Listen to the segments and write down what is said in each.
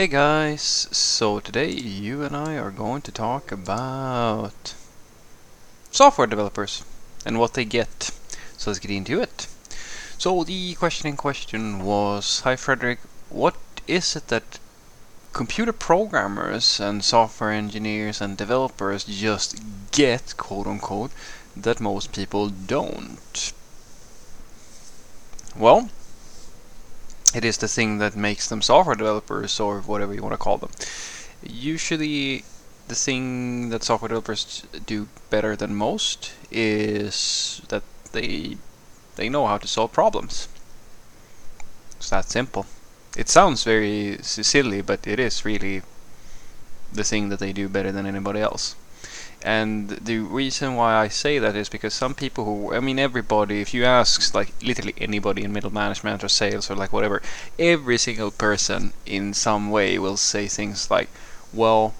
Hey guys, so today you and I are going to talk about software developers and what they get. So let's get into it. So the question in question was, Hi Frederick, what is it that computer programmers and software engineers and developers just get, quote unquote, that most people don't? Well, it is the thing that makes them software developers or whatever you want to call them. Usually, the thing that software developers do better than most is that they they know how to solve problems. It's that simple. It sounds very silly, but it is really the thing that they do better than anybody else. And the reason why I say that is because some people who, I mean, everybody, if you ask like literally anybody in middle management or sales or like whatever, every single person in some way will say things like, well,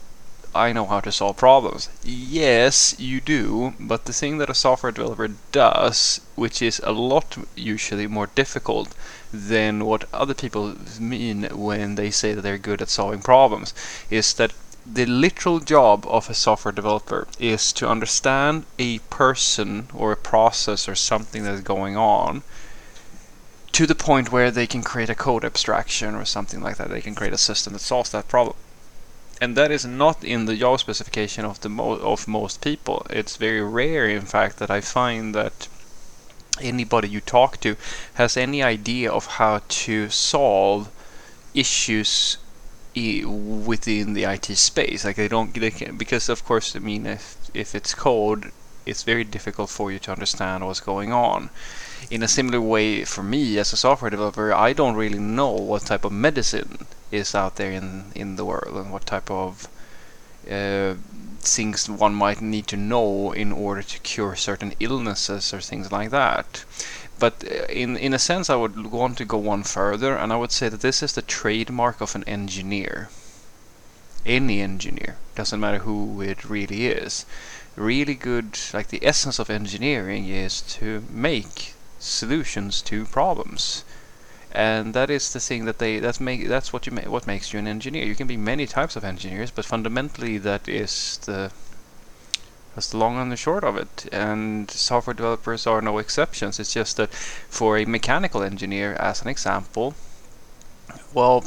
I know how to solve problems. Yes, you do, but the thing that a software developer does, which is a lot usually more difficult than what other people mean when they say that they're good at solving problems, is that the literal job of a software developer is to understand a person or a process or something that's going on to the point where they can create a code abstraction or something like that. They can create a system that solves that problem. And that is not in the job specification of the mo of most people. It's very rare, in fact, that I find that anybody you talk to has any idea of how to solve issues within the IT space. Like they don't, they can, because of course, I mean, if if it's code, it's very difficult for you to understand what's going on. In a similar way, for me as a software developer, I don't really know what type of medicine is out there in in the world and what type of uh, things one might need to know in order to cure certain illnesses or things like that. But uh, in in a sense, I would want to go one further, and I would say that this is the trademark of an engineer. Any engineer, doesn't matter who it really is. Really good, like the essence of engineering is to make solutions to problems and that is the thing that they that's make that's what you ma- what makes you an engineer. You can be many types of engineers, but fundamentally that is the that's the long and the short of it. And software developers are no exceptions. It's just that for a mechanical engineer, as an example, well,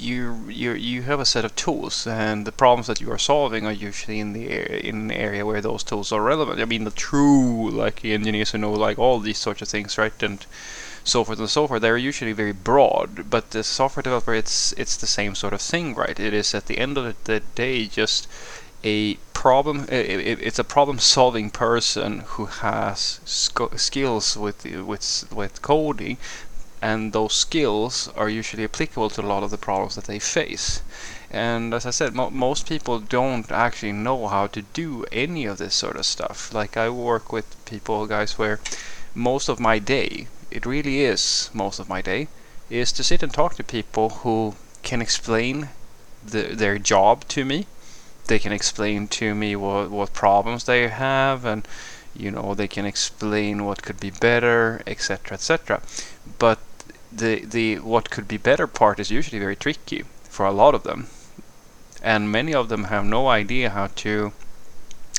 you you you have a set of tools, and the problems that you are solving are usually in the in an area where those tools are relevant. I mean, the true like engineers who know like all these sorts of things, right? And so forth and so forth. They're usually very broad, but the software developer, it's it's the same sort of thing, right? It is at the end of the day just a problem. It, it's a problem-solving person who has skills with with with coding, and those skills are usually applicable to a lot of the problems that they face. And as I said, mo most people don't actually know how to do any of this sort of stuff. Like I work with people, guys, where most of my day it really is most of my day, is to sit and talk to people who can explain the, their job to me. They can explain to me what, what problems they have and you know they can explain what could be better etc etc but the the what could be better part is usually very tricky for a lot of them and many of them have no idea how to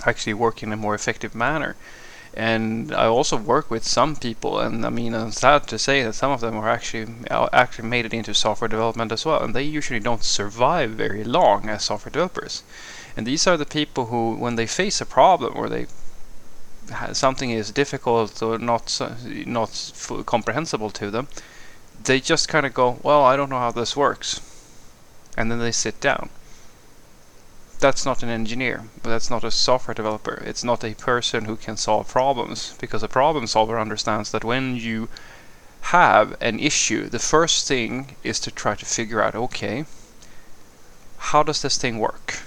actually work in a more effective manner and I also work with some people, and I mean, I'm sad to say that some of them are actually actually made it into software development as well, and they usually don't survive very long as software developers. And these are the people who, when they face a problem or they something is difficult or not not comprehensible to them, they just kind of go, "Well, I don't know how this works," and then they sit down that's not an engineer, that's not a software developer. It's not a person who can solve problems because a problem solver understands that when you have an issue, the first thing is to try to figure out, okay, how does this thing work?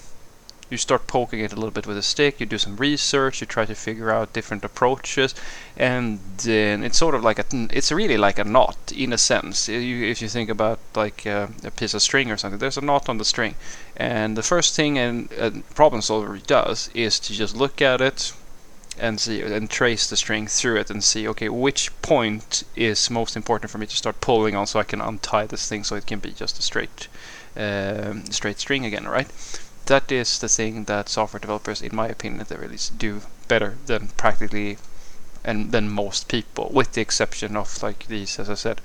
You start poking it a little bit with a stick, you do some research, you try to figure out different approaches, and then it's sort of like a, it's really like a knot in a sense. if you think about like a, a, piece of string or something, there's a knot on the string, and the first thing a problem solver does is to just look at it, and see and trace the string through it and see okay which point is most important for me to start pulling on so I can untie this thing so it can be just a straight um, straight string again right that is the thing that software developers in my opinion they really do better than practically and than most people with the exception of like these as I said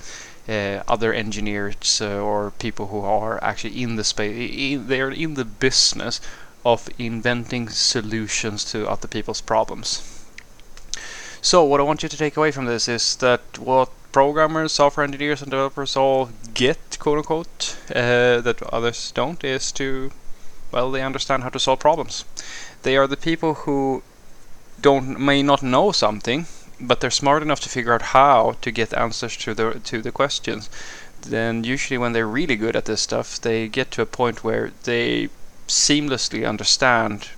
uh, other engineers uh, or people who are actually in the space they're in the business of inventing solutions to other people's problems. So what I want you to take away from this is that what programmers, software engineers and developers all get, quote unquote, uh, that others don't, is to, well, they understand how to solve problems. They are the people who don't may not know something, but they're smart enough to figure out how to get answers to the to the questions. Then usually when they're really good at this stuff, they get to a point where they seamlessly understand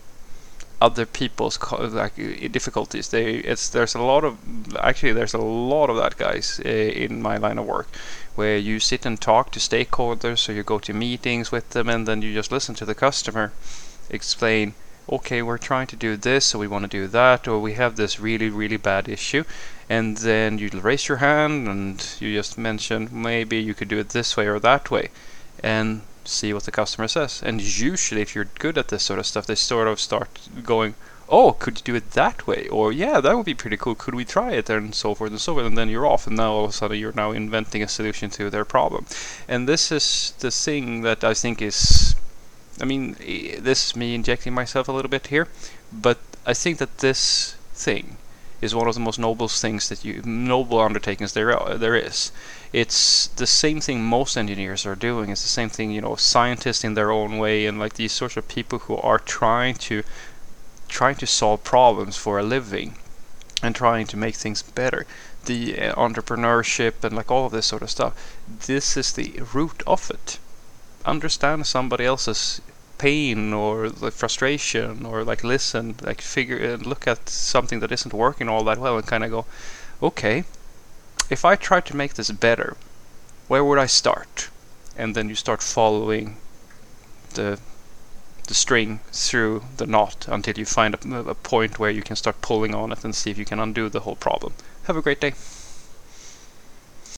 other people's like difficulties. They it's there's a lot of actually there's a lot of that guys uh, in my line of work where you sit and talk to stakeholders So you go to meetings with them and then you just listen to the customer explain okay we're trying to do this so we want to do that or we have this really really bad issue and then you raise your hand and you just mention maybe you could do it this way or that way and see what the customer says. And usually, if you're good at this sort of stuff, they sort of start going, "Oh, could you do it that way?" Or "Yeah, that would be pretty cool. Could we try it?" And so forth and so forth. And then you're off, and now all of a sudden you're now inventing a solution to their problem. And this is the thing that I think is, I mean, eh, this is me injecting myself a little bit here, but I think that this thing is one of the most noble things that you noble undertakings there are, there is. It's the same thing most engineers are doing. It's the same thing you know scientists in their own way and like these sorts of people who are trying to trying to solve problems for a living and trying to make things better. The uh, entrepreneurship and like all of this sort of stuff. This is the root of it. Understand somebody else's pain or the frustration or like listen like figure and uh, look at something that isn't working all that well and kind of go okay if I try to make this better where would I start and then you start following the the string through the knot until you find a, a point where you can start pulling on it and see if you can undo the whole problem. Have a great day